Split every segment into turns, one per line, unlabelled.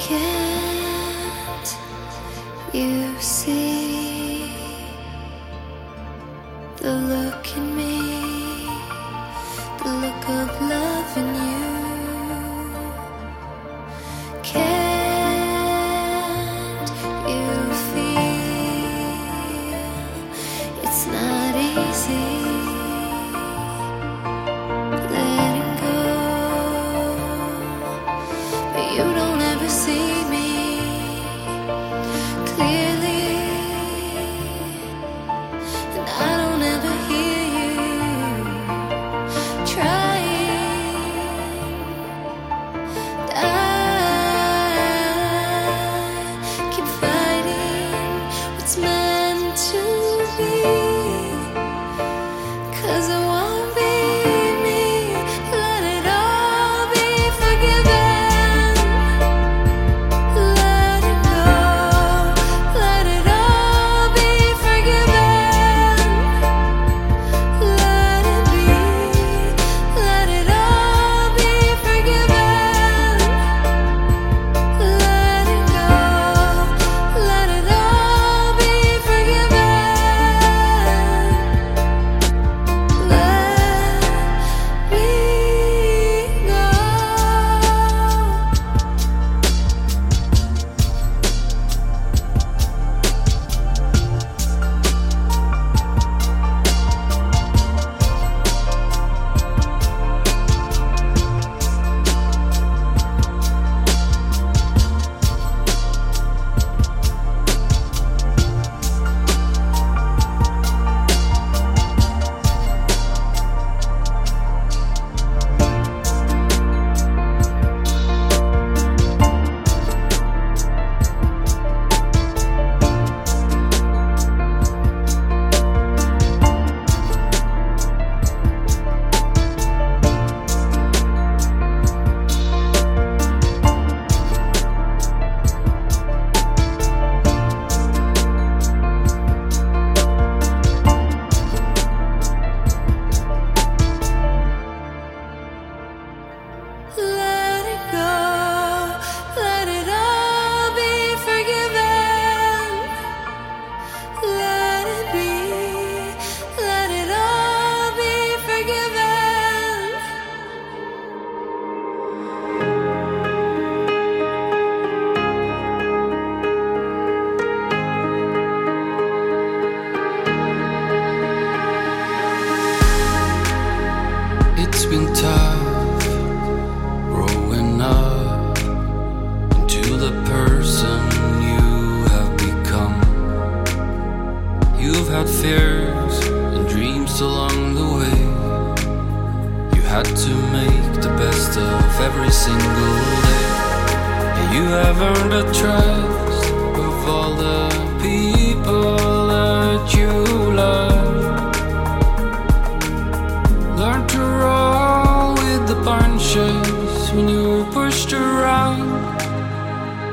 Can't you see?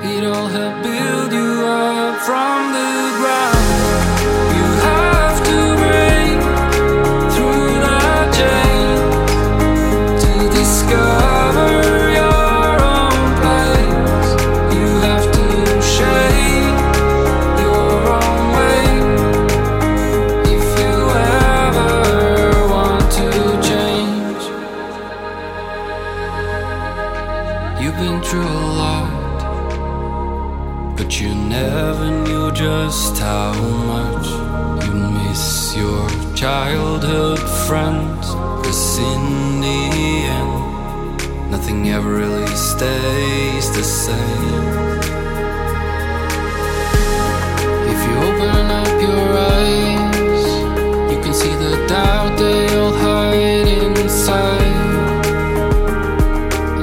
It all
help been friends, cause in the end, nothing ever really stays the same. If you open up your eyes, you can see the doubt they'll hide inside.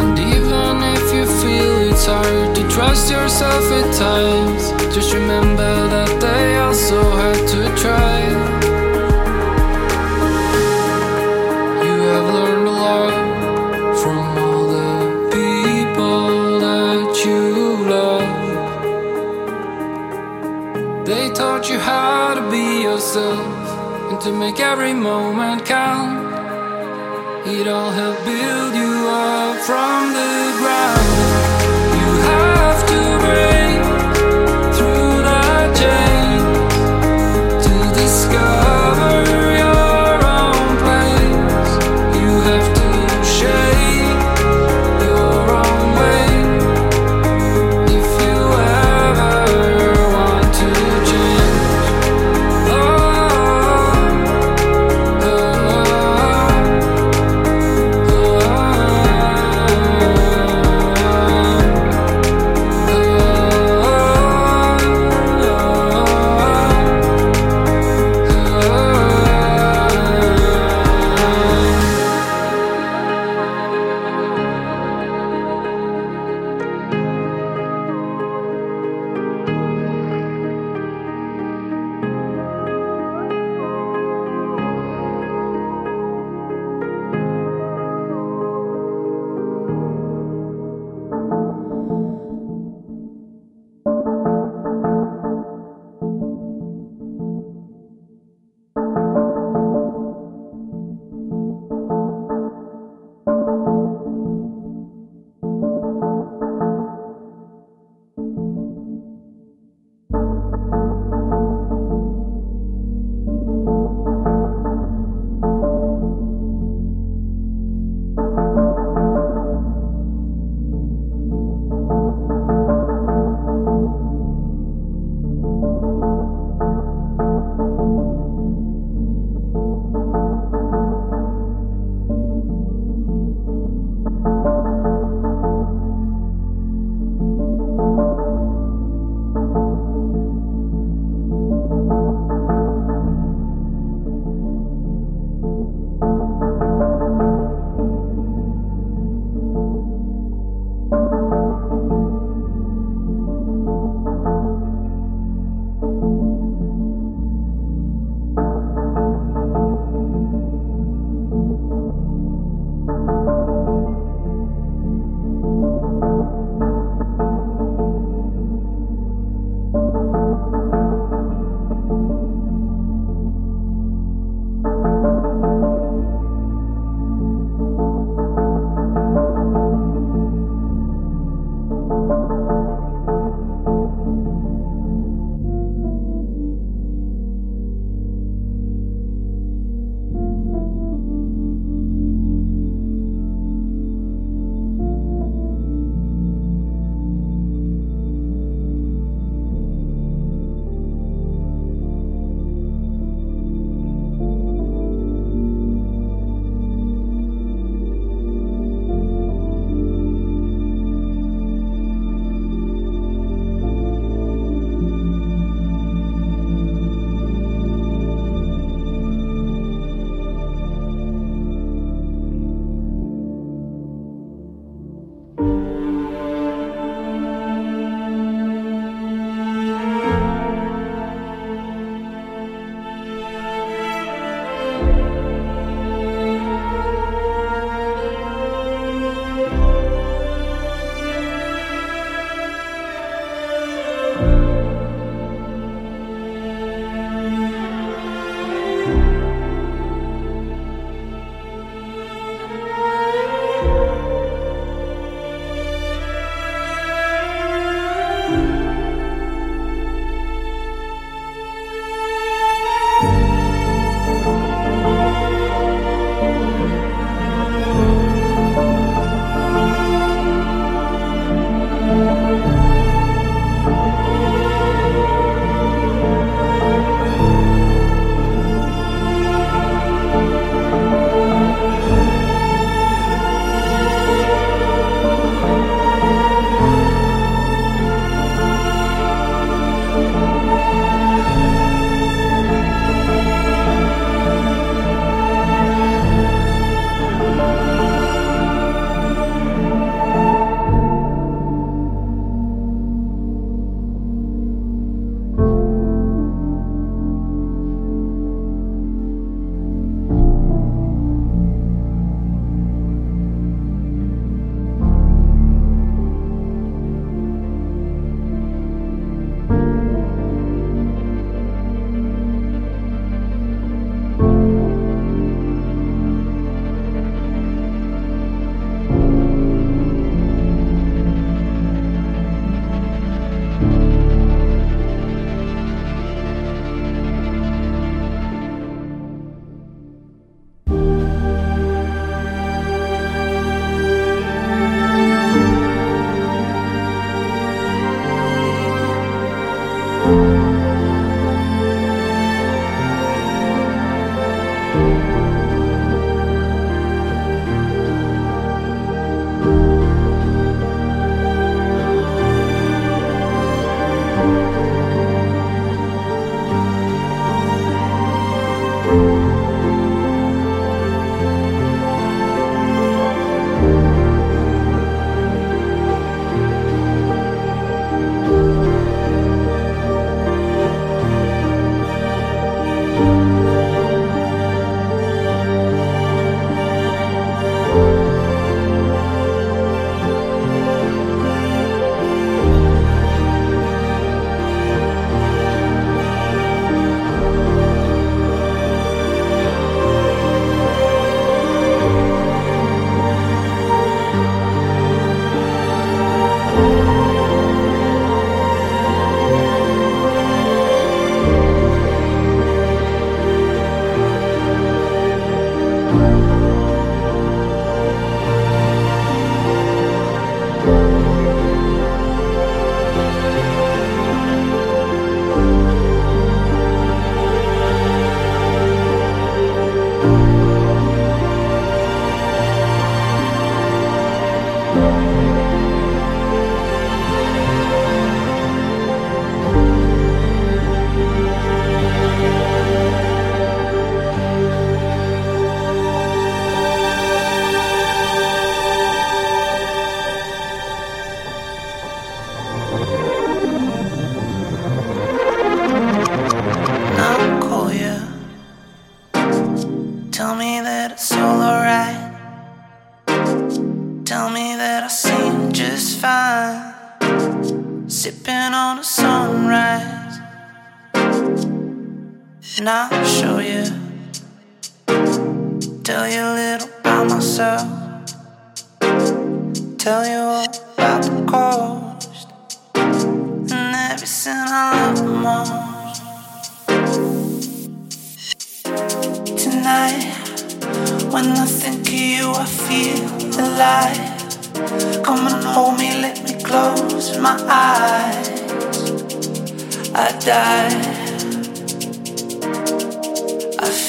And even if you feel it's hard to trust yourself at times, just remember that myself and to make every moment count. It all helped build you up from the ground.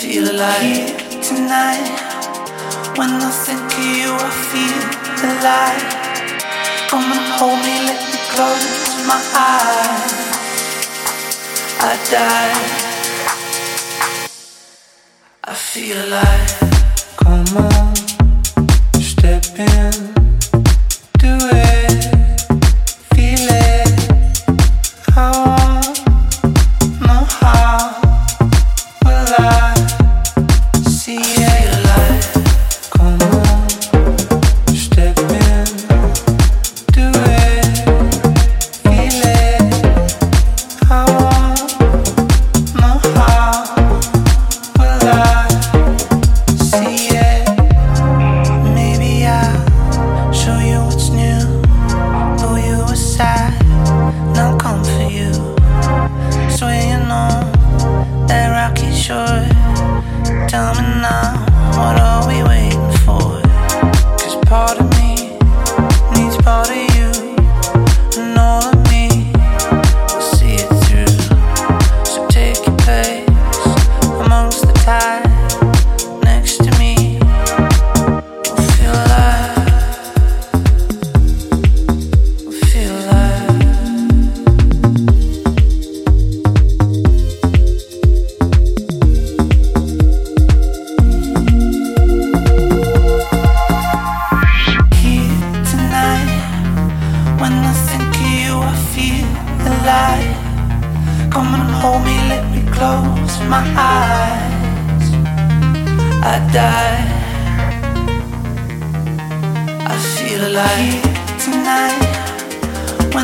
feel alive Here tonight. When I think to you, I feel alive. Come and hold me, let me close my eyes. I die. I feel alive. Come on.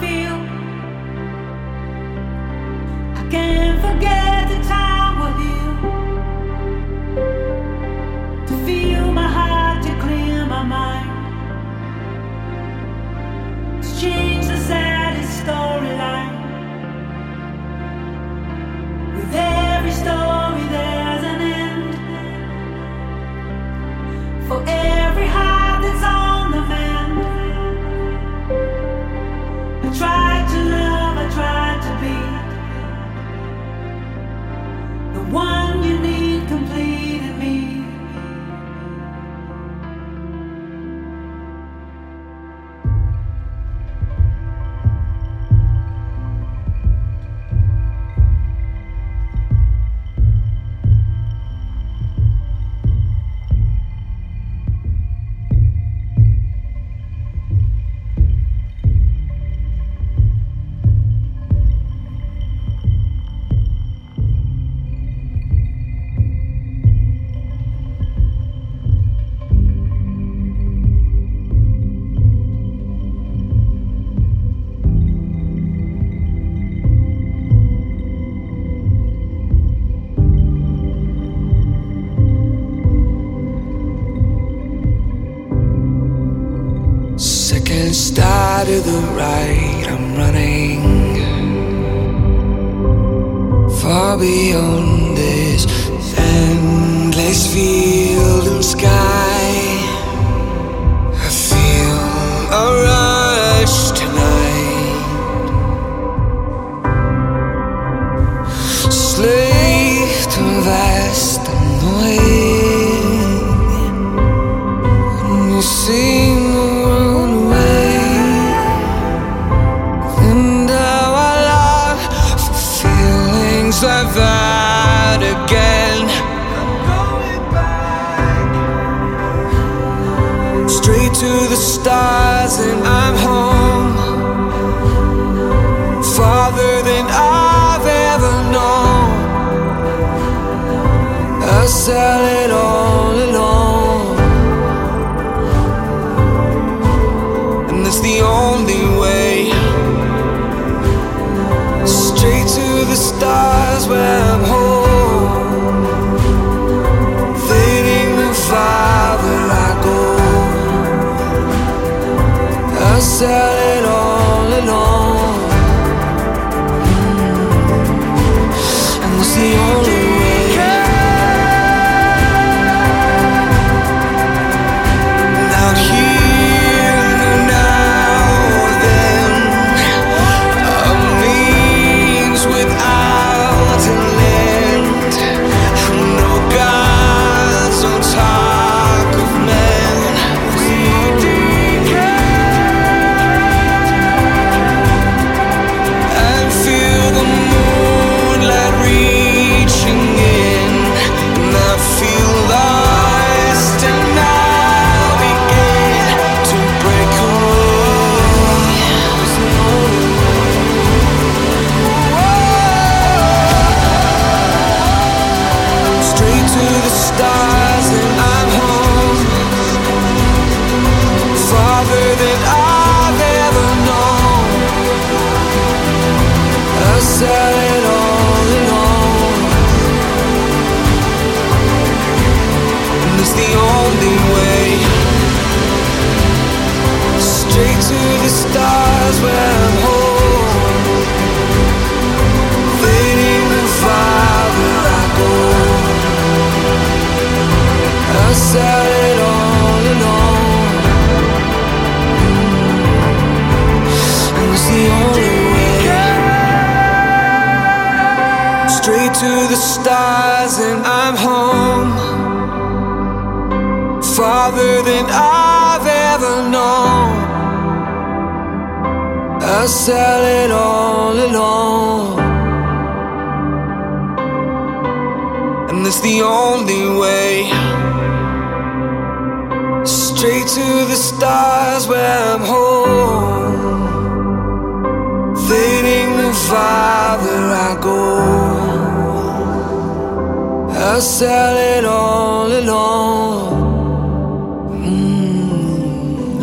feel
to
the
right, I'm running far beyond. I've ever known. All. And it's the only way. Straight to the stars. the stars and I'm home. Farther than I've ever known. I sell it all alone. Sell it all alone. Mm.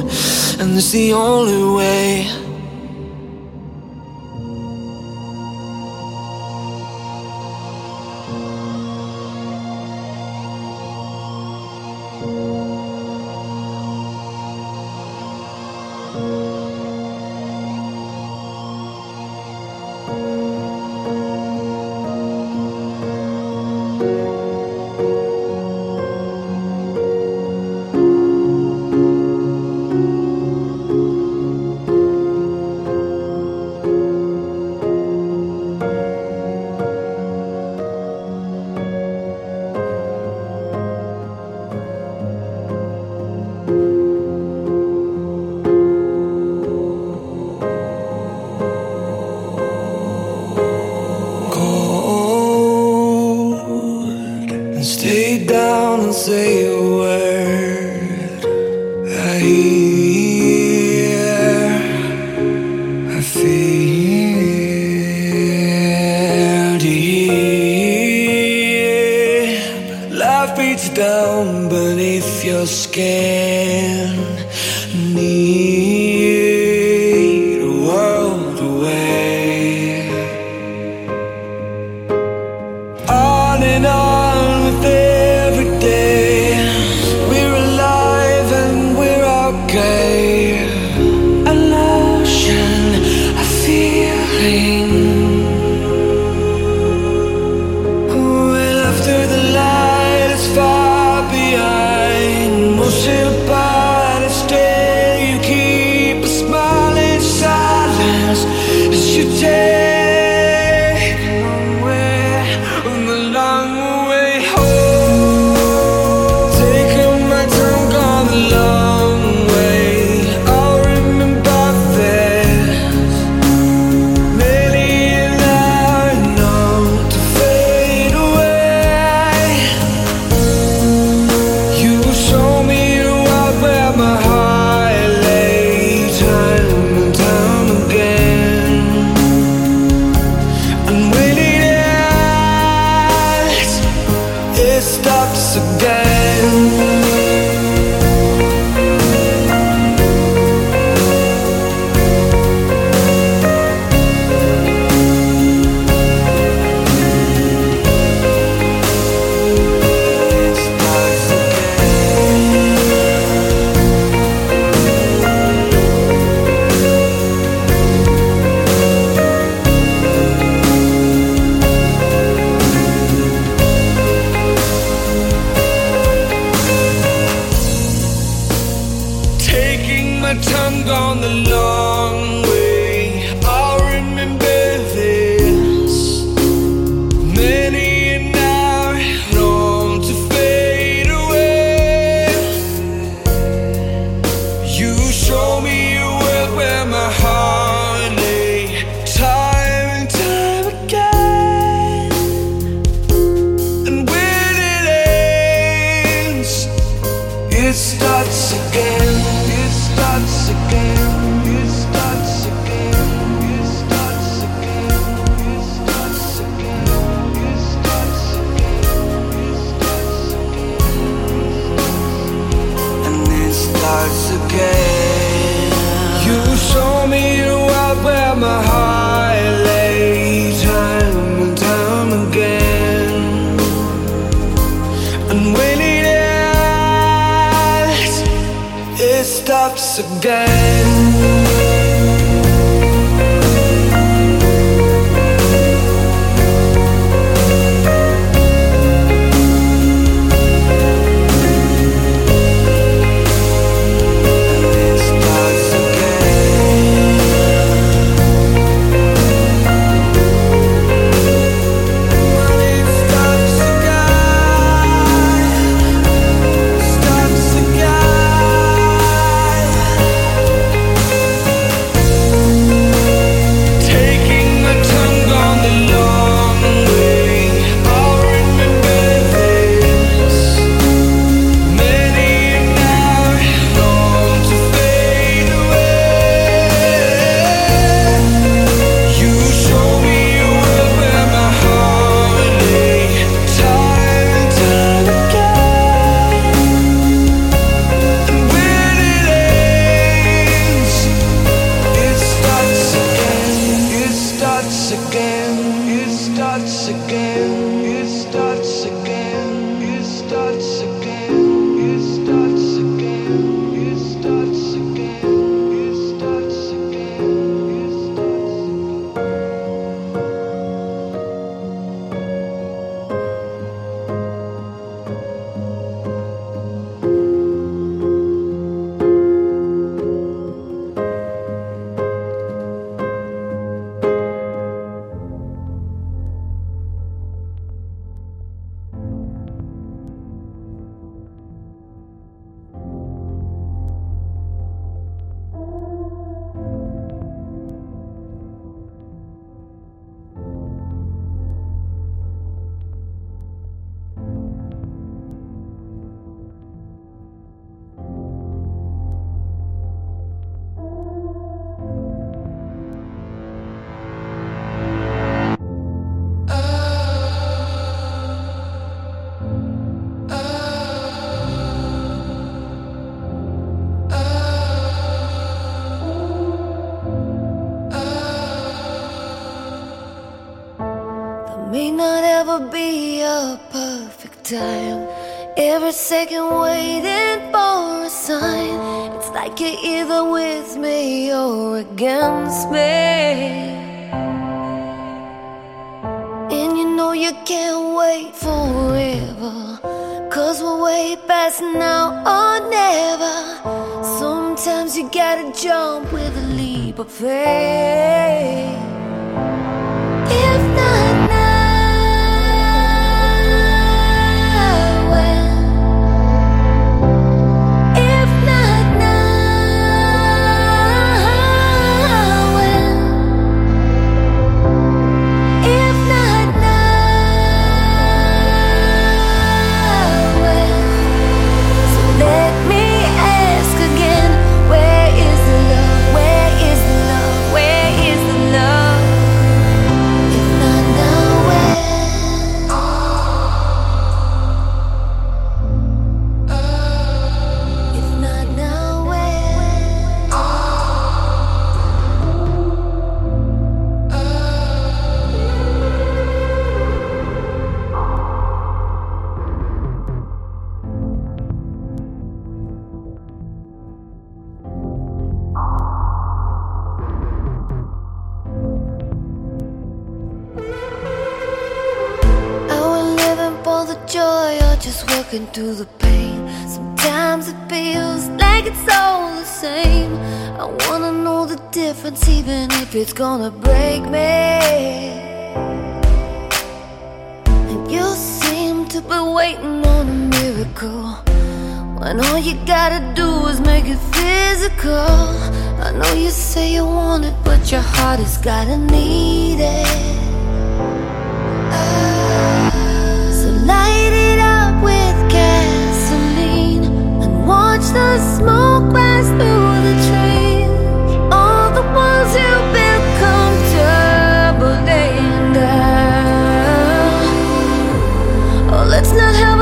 And it's the only time.
Every second waiting for a sign. It's like you're either with me or against me. And you know you can't wait forever. Cause we're way past now or never. Sometimes you gotta jump with a leap of faith. Working through the pain? Sometimes it feels like it's all the same. I wanna know the difference, even if it's gonna break me. And you seem to be waiting on a miracle. When all you gotta do is make it physical. I know you say you want it, but your heart has gotta need it. watch the smoke rise through the trees. All the walls you built come tumbling down. Oh, let's not help.